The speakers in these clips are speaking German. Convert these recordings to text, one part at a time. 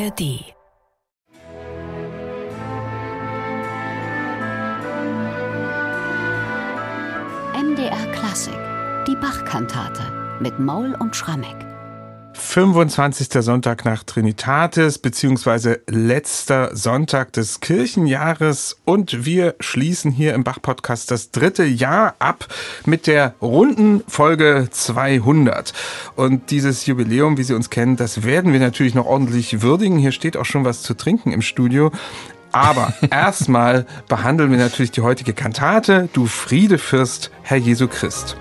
ARD. MDR Klassik. Die Bachkantate mit Maul und Schrammeck. 25. Sonntag nach Trinitatis, beziehungsweise letzter Sonntag des Kirchenjahres. Und wir schließen hier im Bach-Podcast das dritte Jahr ab mit der runden Folge 200. Und dieses Jubiläum, wie Sie uns kennen, das werden wir natürlich noch ordentlich würdigen. Hier steht auch schon was zu trinken im Studio. Aber erstmal behandeln wir natürlich die heutige Kantate, Du Friedefürst, Herr Jesu Christ.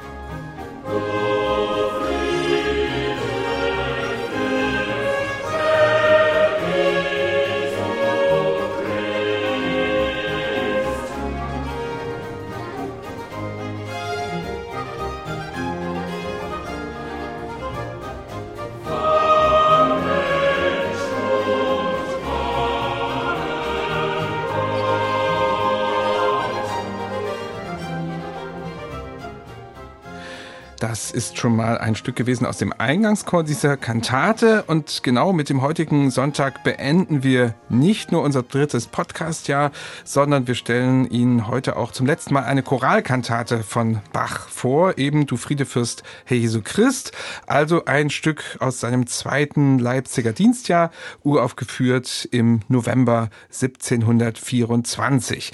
Ist schon mal ein Stück gewesen aus dem Eingangschor dieser Kantate. Und genau mit dem heutigen Sonntag beenden wir nicht nur unser drittes Podcastjahr, sondern wir stellen Ihnen heute auch zum letzten Mal eine Choralkantate von Bach vor. Eben Du Friedefürst, Herr Jesu Christ. Also ein Stück aus seinem zweiten Leipziger Dienstjahr, uraufgeführt im November 1724.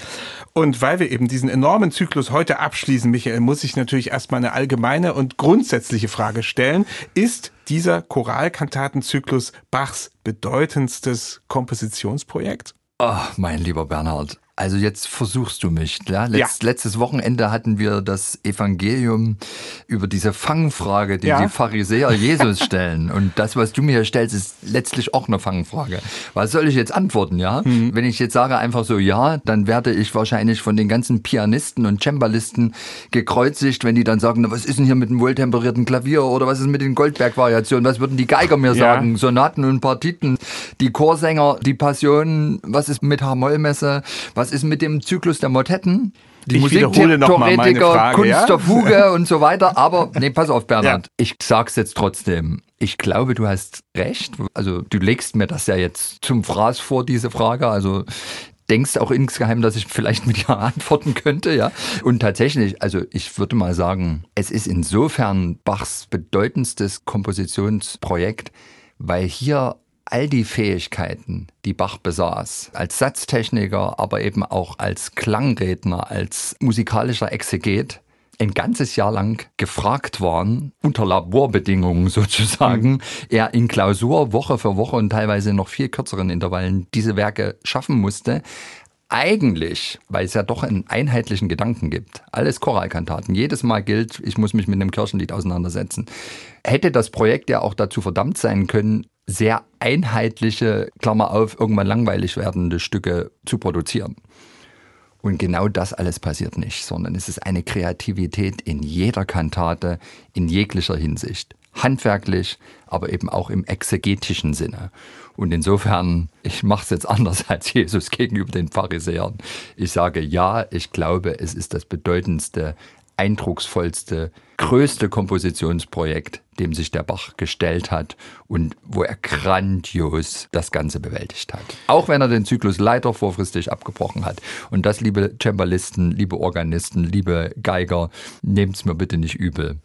Und weil wir eben diesen enormen Zyklus heute abschließen, Michael, muss ich natürlich erstmal eine allgemeine und grundsätzliche Frage stellen. Ist dieser Choralkantatenzyklus Bachs bedeutendstes Kompositionsprojekt? Ach, mein lieber Bernhard, also jetzt versuchst du mich. Ja? Letz, ja. Letztes Wochenende hatten wir das Evangelium über diese Fangfrage, die ja. die Pharisäer Jesus stellen. Und das, was du mir stellst, ist letztlich auch eine Fangfrage. Was soll ich jetzt antworten, ja? Mhm. Wenn ich jetzt sage einfach so ja, dann werde ich wahrscheinlich von den ganzen Pianisten und Cembalisten gekreuzigt, wenn die dann sagen, was ist denn hier mit dem wohltemperierten Klavier oder was ist mit den Goldberg-Variationen? Was würden die Geiger mir sagen? Sonaten und Partiten, die Chorsänger, die Passionen, was ist mit H-Moll-Messe? Was was ist mit dem Zyklus der Motetten? Die Musiktheoretiker, Kunst ja? der Fuge und so weiter. Aber nee, pass auf, Bernhard. Ja. Ich sag's jetzt trotzdem. Ich glaube, du hast recht. Also du legst mir das ja jetzt zum Fraß vor, diese Frage. Also denkst auch insgeheim, dass ich vielleicht mit Ja antworten könnte, ja. Und tatsächlich, also ich würde mal sagen, es ist insofern Bachs bedeutendstes Kompositionsprojekt, weil hier all die Fähigkeiten, die Bach besaß, als Satztechniker, aber eben auch als Klangredner, als musikalischer Exeget, ein ganzes Jahr lang gefragt waren, unter Laborbedingungen sozusagen, mhm. er in Klausur Woche für Woche und teilweise noch viel kürzeren Intervallen diese Werke schaffen musste, eigentlich, weil es ja doch einen einheitlichen Gedanken gibt, alles Choralkantaten, jedes Mal gilt, ich muss mich mit einem Kirchenlied auseinandersetzen, hätte das Projekt ja auch dazu verdammt sein können, sehr einheitliche, Klammer auf, irgendwann langweilig werdende Stücke zu produzieren. Und genau das alles passiert nicht, sondern es ist eine Kreativität in jeder Kantate, in jeglicher Hinsicht. Handwerklich, aber eben auch im exegetischen Sinne. Und insofern, ich mache es jetzt anders als Jesus gegenüber den Pharisäern. Ich sage ja, ich glaube, es ist das bedeutendste, eindrucksvollste, größte Kompositionsprojekt, dem sich der Bach gestellt hat und wo er grandios das Ganze bewältigt hat. Auch wenn er den Zyklus leider vorfristig abgebrochen hat. Und das, liebe Cembalisten, liebe Organisten, liebe Geiger, nehmt es mir bitte nicht übel.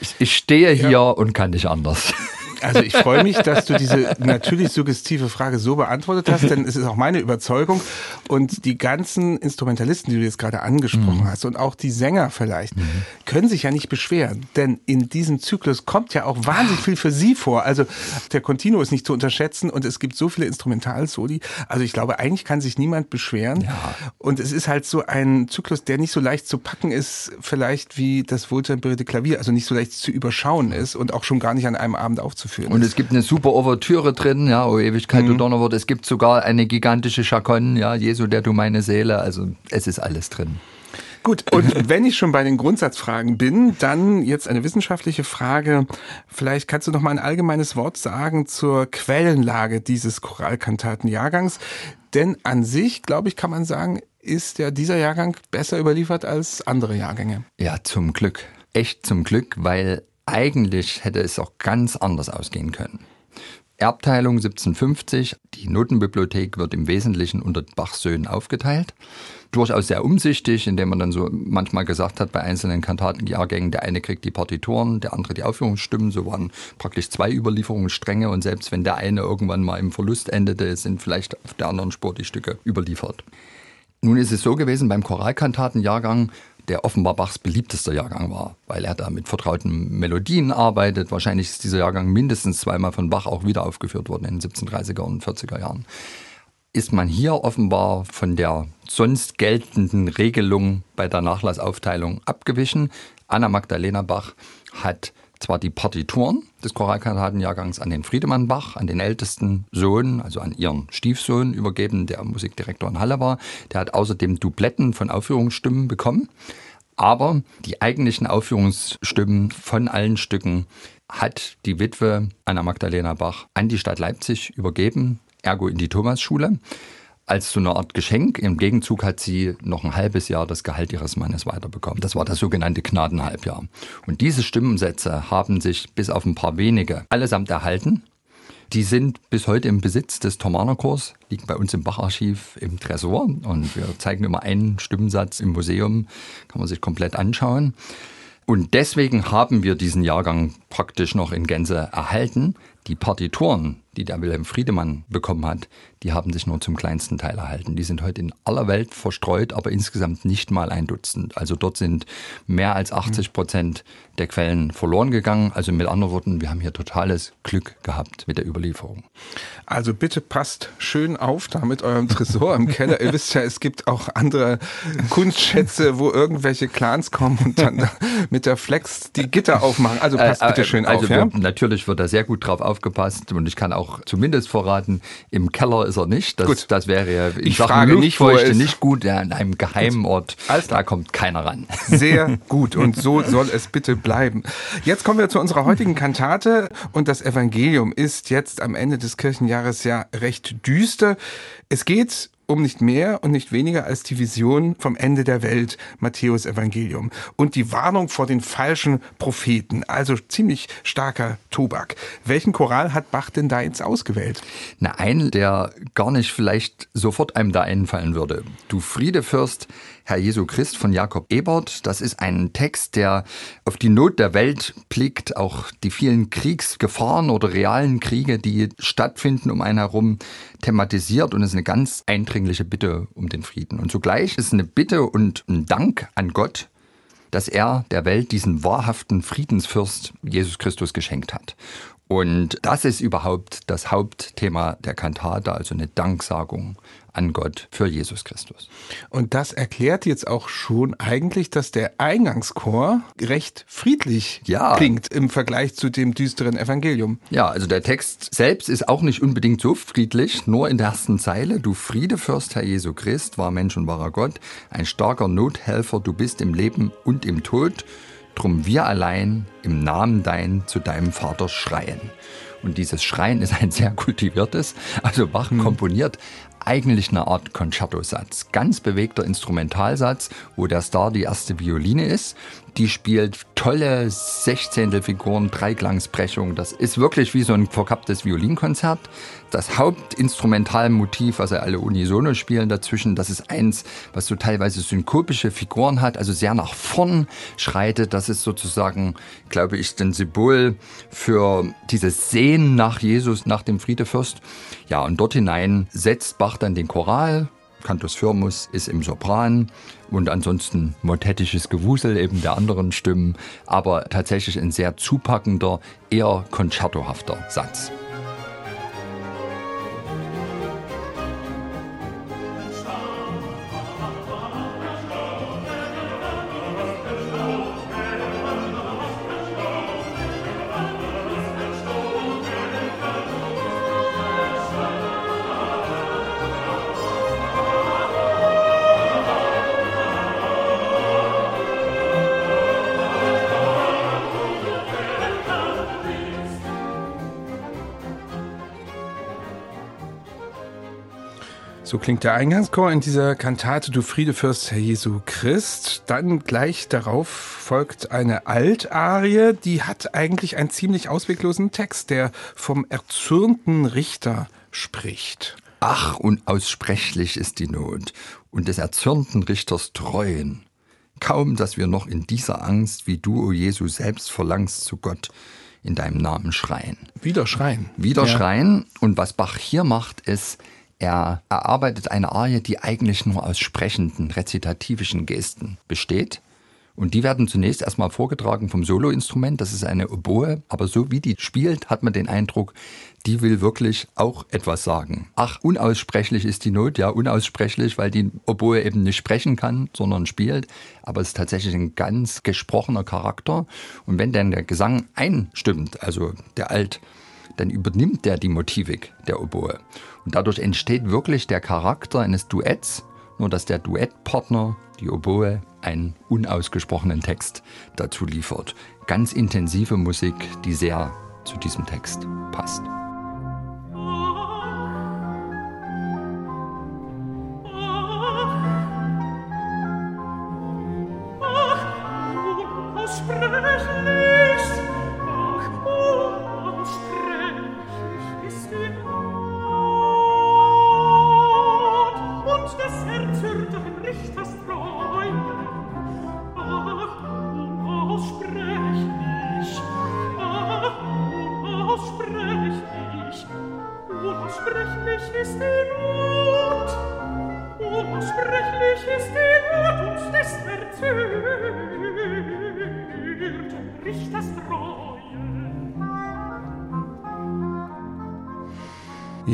Ich, ich stehe hier ja. und kann nicht anders. Also ich freue mich, dass du diese natürlich suggestive Frage so beantwortet hast, denn es ist auch meine Überzeugung. Und die ganzen Instrumentalisten, die du jetzt gerade angesprochen mhm. hast und auch die Sänger vielleicht, mhm. können sich ja nicht beschweren. Denn in diesem Zyklus kommt ja auch wahnsinnig viel für sie vor. Also der Continuo ist nicht zu unterschätzen und es gibt so viele Instrumentalsoli. Also ich glaube, eigentlich kann sich niemand beschweren. Ja. Und es ist halt so ein Zyklus, der nicht so leicht zu packen ist, vielleicht wie das wohltemperierte Klavier, also nicht so leicht zu überschauen ist und auch schon gar nicht an einem Abend aufzuführen fortzuführen. Und es gibt eine super Ouvertüre drin, ja, O Ewigkeit, mhm. du Donnerwort. Es gibt sogar eine gigantische Chaconne, ja, Jesu, der du meine Seele. Also es ist alles drin. Gut, und wenn ich schon bei den Grundsatzfragen bin, dann jetzt eine wissenschaftliche Frage. Vielleicht kannst du noch mal ein allgemeines Wort sagen zur Quellenlage dieses Choralkantatenjahrgangs. Denn an sich, glaube ich, kann man sagen, ist ja dieser Jahrgang besser überliefert als andere Jahrgänge. Ja, zum Glück. Echt zum Glück, weil eigentlich hätte es auch ganz anders ausgehen können. Erbteilung 1750. Die Notenbibliothek wird im Wesentlichen unter Bachs Söhnen aufgeteilt. Durchaus sehr umsichtig, indem man dann so manchmal gesagt hat, bei einzelnen Kantatenjahrgängen, der eine kriegt die Partituren, der andere die Aufführungsstimmen. So waren praktisch zwei Überlieferungsstränge und selbst wenn der eine irgendwann mal im Verlust endete, sind vielleicht auf der anderen Spur die Stücke überliefert. Nun ist es so gewesen beim Choralkantatenjahrgang, der offenbar Bachs beliebtester Jahrgang war, weil er da mit vertrauten Melodien arbeitet. Wahrscheinlich ist dieser Jahrgang mindestens zweimal von Bach auch wieder aufgeführt worden in den 1730er und 40er Jahren. Ist man hier offenbar von der sonst geltenden Regelung bei der Nachlassaufteilung abgewichen. Anna Magdalena Bach hat zwar die Partituren des Choralkantatenjahrgangs an den Friedemann Bach, an den ältesten Sohn, also an ihren Stiefsohn übergeben, der Musikdirektor in Halle war. Der hat außerdem Dubletten von Aufführungsstimmen bekommen. Aber die eigentlichen Aufführungsstimmen von allen Stücken hat die Witwe Anna Magdalena Bach an die Stadt Leipzig übergeben, ergo in die Thomasschule als so eine Art Geschenk. Im Gegenzug hat sie noch ein halbes Jahr das Gehalt ihres Mannes weiterbekommen. Das war das sogenannte Gnadenhalbjahr. Und diese Stimmensätze haben sich bis auf ein paar wenige allesamt erhalten. Die sind bis heute im Besitz des Thomanerchors, liegen bei uns im Bacharchiv im Tresor und wir zeigen immer einen Stimmensatz im Museum, kann man sich komplett anschauen. Und deswegen haben wir diesen Jahrgang praktisch noch in Gänze erhalten. Die Partituren, die der Wilhelm Friedemann bekommen hat, die haben sich nur zum kleinsten Teil erhalten. Die sind heute in aller Welt verstreut, aber insgesamt nicht mal ein Dutzend. Also dort sind mehr als 80 Prozent der Quellen verloren gegangen. Also mit anderen Worten, wir haben hier totales Glück gehabt mit der Überlieferung. Also bitte passt schön auf da mit eurem Tresor im Keller. Ihr wisst ja, es gibt auch andere Kunstschätze, wo irgendwelche Clans kommen und dann mit der Flex die Gitter aufmachen. Also passt äh, bitte schön also auf. Ja? Natürlich wird da sehr gut drauf aufgepasst und ich kann auch zumindest verraten, im Keller ist er nicht. Das, gut. das wäre ja ich frage nicht, wo er nicht gut, ja, an einem geheimen Ort. Also, da kommt keiner ran. Sehr gut und so soll es bitte bleiben. Jetzt kommen wir zu unserer heutigen Kantate und das Evangelium ist jetzt am Ende des Kirchenjahres ja recht düster. Es geht um nicht mehr und nicht weniger als die Vision vom Ende der Welt, Matthäus Evangelium. Und die Warnung vor den falschen Propheten, also ziemlich starker Tobak. Welchen Choral hat Bach denn da jetzt ausgewählt? Na, einen, der gar nicht vielleicht sofort einem da einfallen würde. Du Friedefürst, Herr Jesu Christ von Jakob Ebert. Das ist ein Text, der auf die Not der Welt blickt, auch die vielen Kriegsgefahren oder realen Kriege, die stattfinden um einen herum, thematisiert und ist eine ganz eindringliche Bitte um den Frieden. Und zugleich ist eine Bitte und ein Dank an Gott, dass er der Welt diesen wahrhaften Friedensfürst Jesus Christus geschenkt hat. Und das ist überhaupt das Hauptthema der Kantate, also eine Danksagung an Gott für Jesus Christus. Und das erklärt jetzt auch schon eigentlich, dass der Eingangschor recht friedlich ja. klingt im Vergleich zu dem düsteren Evangelium. Ja, also der Text selbst ist auch nicht unbedingt so friedlich, nur in der ersten Zeile. Du Friedefürst, Herr Jesu Christ, war Mensch und wahrer Gott, ein starker Nothelfer, du bist im Leben und im Tod. Drum wir allein im Namen dein zu deinem Vater schreien. Und dieses Schreien ist ein sehr kultiviertes. Also Bach hm. komponiert eigentlich eine Art Concerto-Satz. Ganz bewegter Instrumentalsatz, wo der Star die erste Violine ist. Die spielt tolle Sechzehntelfiguren, Dreiklangsbrechung. Das ist wirklich wie so ein verkapptes Violinkonzert. Das Hauptinstrumentalmotiv, was er alle unisono spielen dazwischen, das ist eins, was so teilweise synkopische Figuren hat, also sehr nach vorn schreitet. Das ist sozusagen, glaube ich, ein Symbol für dieses Sehen nach Jesus, nach dem Friedefürst. Ja, und dort hinein setzt Bach dann den Choral. Cantus Firmus ist im Sopran und ansonsten motettisches Gewusel eben der anderen Stimmen, aber tatsächlich ein sehr zupackender, eher konzertohafter Satz. So klingt der Eingangschor in dieser Kantate Du Friede Fürst, Herr Jesu Christ. Dann gleich darauf folgt eine Altarie, die hat eigentlich einen ziemlich ausweglosen Text, der vom erzürnten Richter spricht. Ach, unaussprechlich ist die Not und des erzürnten Richters Treuen. Kaum, dass wir noch in dieser Angst, wie du, o Jesu, selbst verlangst zu Gott, in deinem Namen schreien. Wieder schreien. Wieder ja. schreien. Und was Bach hier macht, ist, er erarbeitet eine Arie, die eigentlich nur aus sprechenden, rezitativischen Gesten besteht. Und die werden zunächst erstmal vorgetragen vom Soloinstrument. Das ist eine Oboe. Aber so wie die spielt, hat man den Eindruck, die will wirklich auch etwas sagen. Ach, unaussprechlich ist die Not, ja, unaussprechlich, weil die Oboe eben nicht sprechen kann, sondern spielt. Aber es ist tatsächlich ein ganz gesprochener Charakter. Und wenn dann der Gesang einstimmt, also der Alt, dann übernimmt der die Motivik der Oboe. Und dadurch entsteht wirklich der Charakter eines Duetts, nur dass der Duettpartner, die Oboe, einen unausgesprochenen Text dazu liefert. Ganz intensive Musik, die sehr zu diesem Text passt.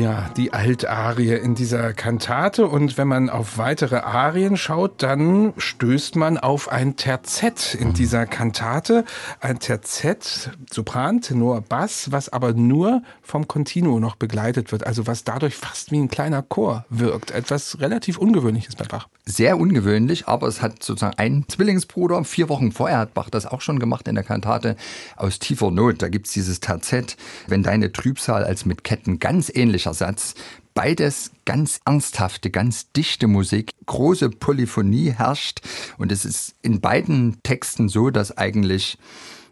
Ja, die Altarie in dieser Kantate. Und wenn man auf weitere Arien schaut, dann stößt man auf ein Terzett in dieser Kantate. Ein Terzett, Sopran, Tenor, Bass, was aber nur vom Continuo noch begleitet wird. Also was dadurch fast wie ein kleiner Chor wirkt. Etwas relativ Ungewöhnliches bei Bach. Sehr ungewöhnlich, aber es hat sozusagen einen Zwillingsbruder. Vier Wochen vorher hat Bach das auch schon gemacht in der Kantate aus tiefer Not. Da gibt's dieses Terzett, wenn deine Trübsal als mit Ketten ganz ähnlich ähnlicher Satz. Beides ganz ernsthafte, ganz dichte Musik, große Polyphonie herrscht und es ist in beiden Texten so, dass eigentlich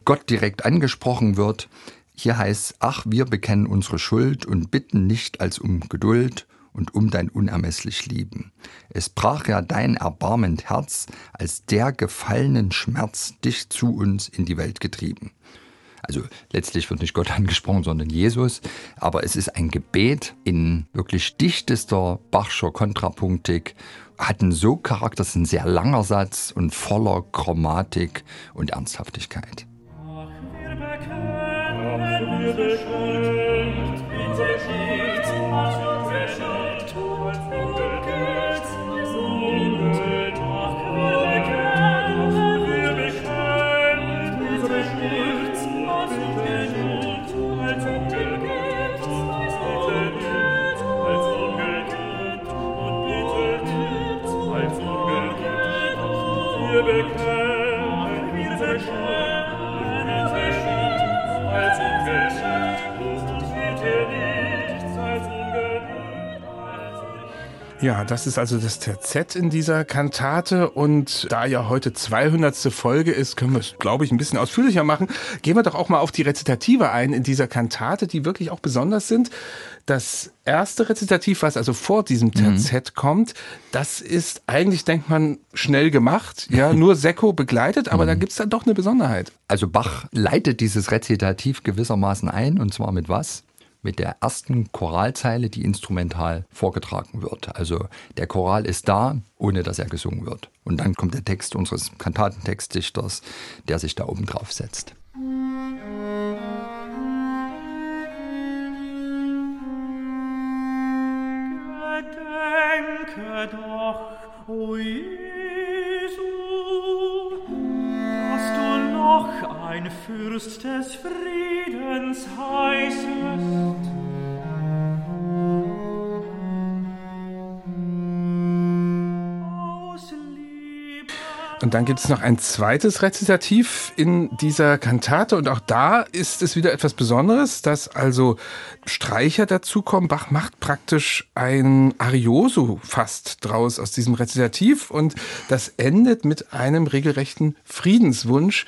Gott direkt angesprochen wird. Hier heißt, ach, wir bekennen unsere Schuld und bitten nicht als um Geduld und um dein unermesslich Lieben. Es brach ja dein erbarmend Herz, als der gefallenen Schmerz dich zu uns in die Welt getrieben. Also letztlich wird nicht Gott angesprochen, sondern Jesus. Aber es ist ein Gebet in wirklich dichtester Bachscher Kontrapunktik. Hat einen so Charakter, es ist ein sehr langer Satz und voller Chromatik und Ernsthaftigkeit. Ach, wir bekennen, Ach, wir bekennen, Ja, das ist also das Terzett in dieser Kantate und da ja heute 200. Folge ist, können wir es, glaube ich, ein bisschen ausführlicher machen. Gehen wir doch auch mal auf die Rezitative ein in dieser Kantate, die wirklich auch besonders sind. Das erste Rezitativ, was also vor diesem. Terzett mhm. kommt, das ist eigentlich, denkt man, schnell gemacht. Ja, nur Sekko begleitet, aber mhm. da gibt's dann doch eine Besonderheit. Also Bach leitet dieses Rezitativ gewissermaßen ein und zwar mit was? Mit der ersten Choralzeile, die instrumental vorgetragen wird. Also der Choral ist da, ohne dass er gesungen wird. Und dann kommt der Text unseres Kantatentextdichters, der sich da oben drauf setzt. Gedenke doch, o Jesu, dass du noch ein Fürst des Friedens heißest. Und dann gibt es noch ein zweites Rezitativ in dieser Kantate. Und auch da ist es wieder etwas Besonderes, dass also Streicher dazukommen. Bach macht praktisch ein Arioso fast draus aus diesem Rezitativ und das endet mit einem regelrechten Friedenswunsch,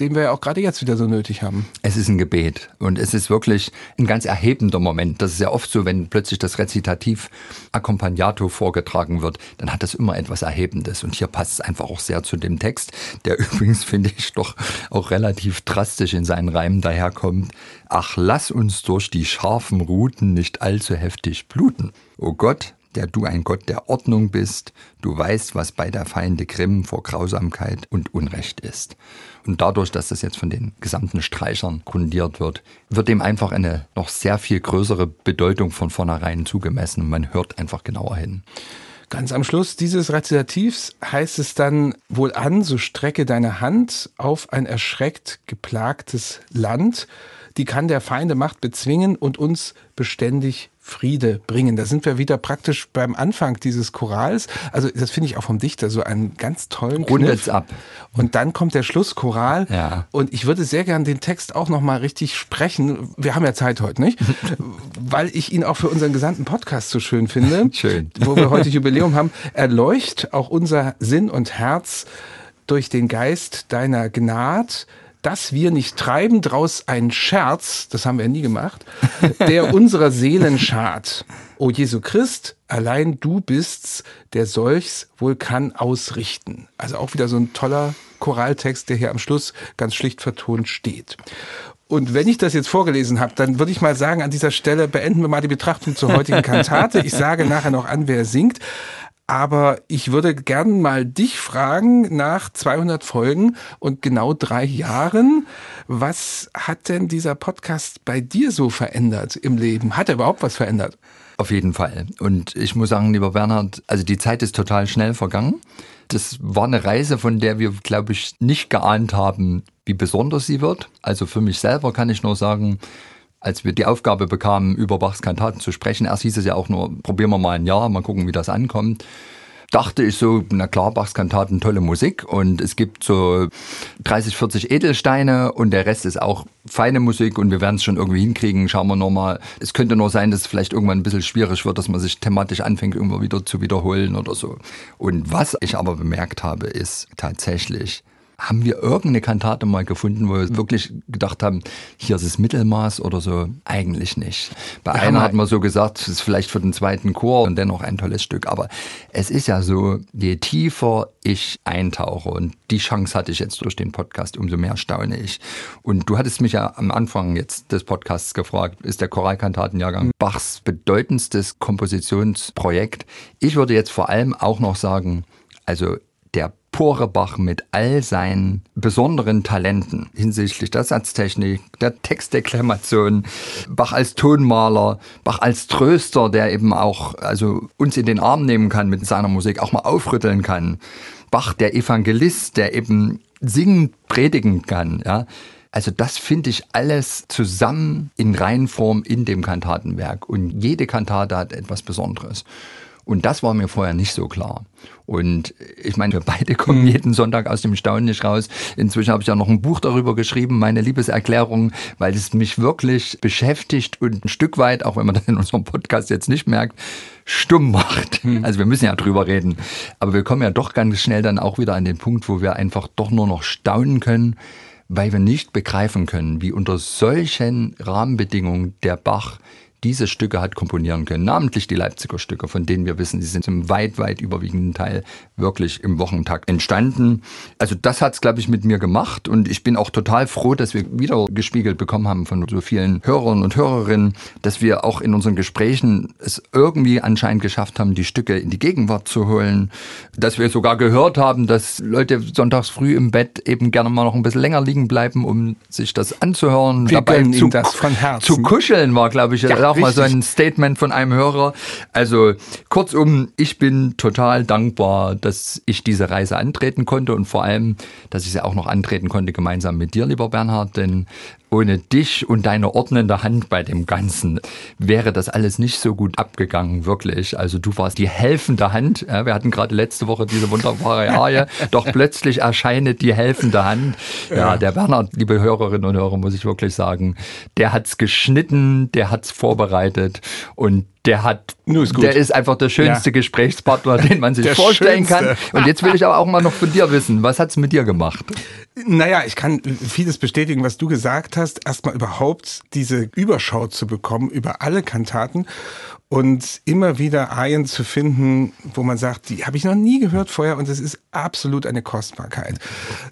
den wir ja auch gerade jetzt wieder so nötig haben. Es ist ein Gebet und es ist wirklich ein ganz erhebender Moment. Das ist ja oft so, wenn plötzlich das Rezitativ Accompagnato vorgetragen wird, dann hat das immer etwas Erhebendes und hier passt es einfach auch sehr zu dem Text, der übrigens, finde ich, doch auch relativ drastisch in seinen Reimen daherkommt. Ach, lass uns durch die scharfen Ruten nicht allzu heftig bluten. O Gott, der du ein Gott der Ordnung bist, du weißt, was bei der Feinde Grimm vor Grausamkeit und Unrecht ist. Und dadurch, dass das jetzt von den gesamten Streichern grundiert wird, wird dem einfach eine noch sehr viel größere Bedeutung von vornherein zugemessen. Man hört einfach genauer hin. Ganz am Schluss dieses Rezitativs heißt es dann wohl an, so strecke deine Hand auf ein erschreckt geplagtes Land, die kann der Feinde Macht bezwingen und uns beständig Friede bringen. Da sind wir wieder praktisch beim Anfang dieses Chorals. Also das finde ich auch vom Dichter so einen ganz tollen Rundet's ab. Und dann kommt der Schlusschoral. Ja. Und ich würde sehr gern den Text auch noch mal richtig sprechen. Wir haben ja Zeit heute, nicht? Weil ich ihn auch für unseren gesamten Podcast so schön finde. Schön. Wo wir heute Jubiläum haben. Erleucht auch unser Sinn und Herz durch den Geist deiner Gnad dass wir nicht treiben draus einen Scherz, das haben wir nie gemacht, der unserer Seelen schad. O Jesu Christ, allein du bist's, der solchs wohl kann ausrichten. Also auch wieder so ein toller Choraltext, der hier am Schluss ganz schlicht vertont steht. Und wenn ich das jetzt vorgelesen habe, dann würde ich mal sagen, an dieser Stelle beenden wir mal die Betrachtung zur heutigen Kantate. Ich sage nachher noch an, wer singt. Aber ich würde gern mal dich fragen, nach 200 Folgen und genau drei Jahren, was hat denn dieser Podcast bei dir so verändert im Leben? Hat er überhaupt was verändert? Auf jeden Fall. Und ich muss sagen, lieber Bernhard, also die Zeit ist total schnell vergangen. Das war eine Reise, von der wir, glaube ich, nicht geahnt haben, wie besonders sie wird. Also für mich selber kann ich nur sagen, als wir die Aufgabe bekamen, über Bachs Kantaten zu sprechen, erst hieß es ja auch nur, probieren wir mal ein Jahr, mal gucken, wie das ankommt dachte ich so, na klar, Bachs Kantaten, tolle Musik und es gibt so 30, 40 Edelsteine und der Rest ist auch feine Musik und wir werden es schon irgendwie hinkriegen, schauen wir nochmal. Es könnte nur sein, dass es vielleicht irgendwann ein bisschen schwierig wird, dass man sich thematisch anfängt, immer wieder zu wiederholen oder so. Und was ich aber bemerkt habe, ist tatsächlich, haben wir irgendeine Kantate mal gefunden, wo wir wirklich gedacht haben, hier ist das Mittelmaß oder so? Eigentlich nicht. Bei einer hat man so gesagt, es ist vielleicht für den zweiten Chor und dennoch ein tolles Stück. Aber es ist ja so, je tiefer ich eintauche und die Chance hatte ich jetzt durch den Podcast, umso mehr staune ich. Und du hattest mich ja am Anfang jetzt des Podcasts gefragt, ist der Choralkantatenjahrgang Bachs bedeutendstes Kompositionsprojekt? Ich würde jetzt vor allem auch noch sagen, also der Porebach mit all seinen besonderen Talenten hinsichtlich der Satztechnik, der Textdeklamation, Bach als Tonmaler, Bach als Tröster, der eben auch also uns in den Arm nehmen kann mit seiner Musik, auch mal aufrütteln kann. Bach der Evangelist, der eben singen, predigen kann, ja. Also das finde ich alles zusammen in Reihenform in dem Kantatenwerk und jede Kantate hat etwas Besonderes. Und das war mir vorher nicht so klar. Und ich meine, wir beide kommen mhm. jeden Sonntag aus dem Staunen nicht raus. Inzwischen habe ich ja noch ein Buch darüber geschrieben, meine Liebeserklärung, weil es mich wirklich beschäftigt und ein Stück weit, auch wenn man das in unserem Podcast jetzt nicht merkt, stumm macht. Mhm. Also wir müssen ja drüber reden. Aber wir kommen ja doch ganz schnell dann auch wieder an den Punkt, wo wir einfach doch nur noch staunen können, weil wir nicht begreifen können, wie unter solchen Rahmenbedingungen der Bach diese Stücke hat komponieren können, namentlich die Leipziger Stücke, von denen wir wissen, sie sind im weit, weit überwiegenden Teil wirklich im Wochentakt entstanden. Also das hat es, glaube ich, mit mir gemacht und ich bin auch total froh, dass wir wieder gespiegelt bekommen haben von so vielen Hörern und Hörerinnen, dass wir auch in unseren Gesprächen es irgendwie anscheinend geschafft haben, die Stücke in die Gegenwart zu holen, dass wir sogar gehört haben, dass Leute sonntags früh im Bett eben gerne mal noch ein bisschen länger liegen bleiben, um sich das anzuhören. Wir dabei zu, das von Herzen. zu kuscheln war, glaube ich, ja auch mal so ein Statement von einem Hörer. Also kurzum, ich bin total dankbar, dass ich diese Reise antreten konnte und vor allem, dass ich sie auch noch antreten konnte gemeinsam mit dir, lieber Bernhard, denn ohne dich und deine ordnende Hand bei dem Ganzen wäre das alles nicht so gut abgegangen, wirklich. Also du warst die helfende Hand. Ja, wir hatten gerade letzte Woche diese wunderbare Arie. Doch plötzlich erscheint die helfende Hand. Ja, ja, der Bernhard, liebe Hörerinnen und Hörer, muss ich wirklich sagen, der hat's geschnitten, der hat's vorbereitet und der hat, ist der ist einfach der schönste ja. Gesprächspartner, den man sich der vorstellen schönste. kann. Und jetzt will ich aber auch mal noch von dir wissen, was hat's mit dir gemacht? Naja, ich kann vieles bestätigen, was du gesagt hast. Erstmal überhaupt diese Überschau zu bekommen über alle Kantaten und immer wieder Arien zu finden, wo man sagt, die habe ich noch nie gehört vorher und es ist absolut eine Kostbarkeit.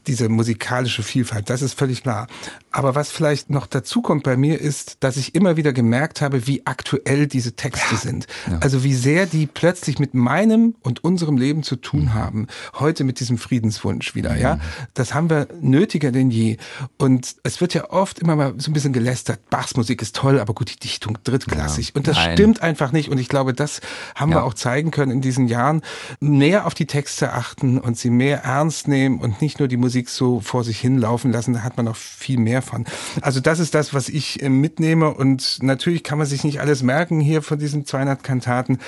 Diese musikalische Vielfalt, das ist völlig klar. Aber was vielleicht noch dazu kommt bei mir ist, dass ich immer wieder gemerkt habe, wie aktuell diese Texte sind. Ja. Also wie sehr die plötzlich mit meinem und unserem Leben zu tun mhm. haben. Heute mit diesem Friedenswunsch wieder, ja. Mhm. Das haben wir nötiger denn je. Und es wird ja oft immer mal so ein bisschen gelästert. Bachs Musik ist toll, aber gut, die Dichtung drittklassig. Ja. Und das Nein. stimmt einfach einfach nicht. Und ich glaube, das haben ja. wir auch zeigen können in diesen Jahren. Mehr auf die Texte achten und sie mehr ernst nehmen und nicht nur die Musik so vor sich hinlaufen lassen. Da hat man noch viel mehr von. Also das ist das, was ich äh, mitnehme. Und natürlich kann man sich nicht alles merken hier von diesen 200 Kantaten.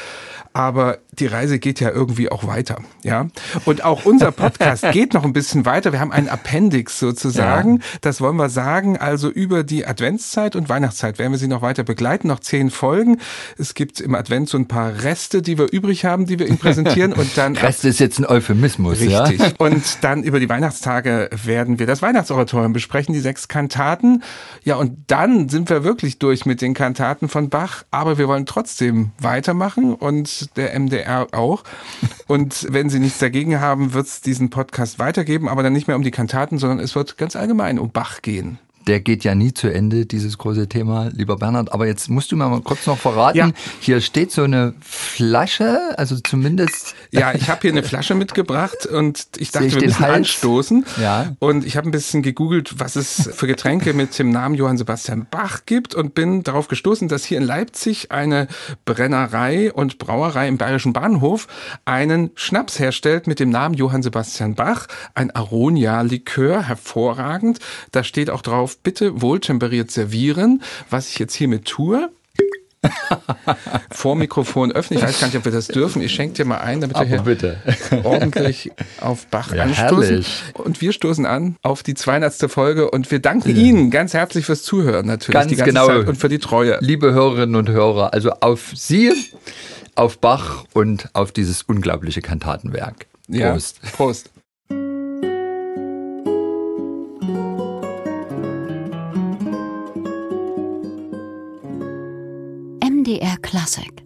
Aber die Reise geht ja irgendwie auch weiter. Ja. Und auch unser Podcast geht noch ein bisschen weiter. Wir haben einen Appendix sozusagen. Ja. Das wollen wir sagen. Also über die Adventszeit und Weihnachtszeit werden wir sie noch weiter begleiten. Noch zehn Folgen. Es gibt gibt im Advent so ein paar Reste, die wir übrig haben, die wir Ihnen präsentieren. Und dann Reste ist jetzt ein Euphemismus, richtig. Ja? Und dann über die Weihnachtstage werden wir das Weihnachtsoratorium besprechen, die sechs Kantaten. Ja, und dann sind wir wirklich durch mit den Kantaten von Bach. Aber wir wollen trotzdem weitermachen und der MDR auch. Und wenn Sie nichts dagegen haben, wird es diesen Podcast weitergeben, aber dann nicht mehr um die Kantaten, sondern es wird ganz allgemein um Bach gehen der geht ja nie zu Ende, dieses große Thema, lieber Bernhard. Aber jetzt musst du mir mal kurz noch verraten, ja. hier steht so eine Flasche, also zumindest. Ja, ich habe hier eine Flasche mitgebracht und ich dachte, ich wir müssen Hals? anstoßen. Ja. Und ich habe ein bisschen gegoogelt, was es für Getränke mit dem Namen Johann Sebastian Bach gibt und bin darauf gestoßen, dass hier in Leipzig eine Brennerei und Brauerei im Bayerischen Bahnhof einen Schnaps herstellt mit dem Namen Johann Sebastian Bach, ein Aronia-Likör, hervorragend. Da steht auch drauf, auf bitte wohltemperiert servieren, was ich jetzt hiermit tue. Vor Mikrofon öffnen. Ich weiß gar nicht, ob wir das dürfen. Ich schenke dir mal ein, damit wir hier bitte. ordentlich auf Bach ja, anstoßen. Herrlich. Und wir stoßen an auf die 200. Folge und wir danken ja. Ihnen ganz herzlich fürs Zuhören natürlich. Ganz die ganze genau. Zeit und für die Treue. Liebe Hörerinnen und Hörer, also auf Sie, auf Bach und auf dieses unglaubliche Kantatenwerk. Prost. Ja, Prost. MDR Classic.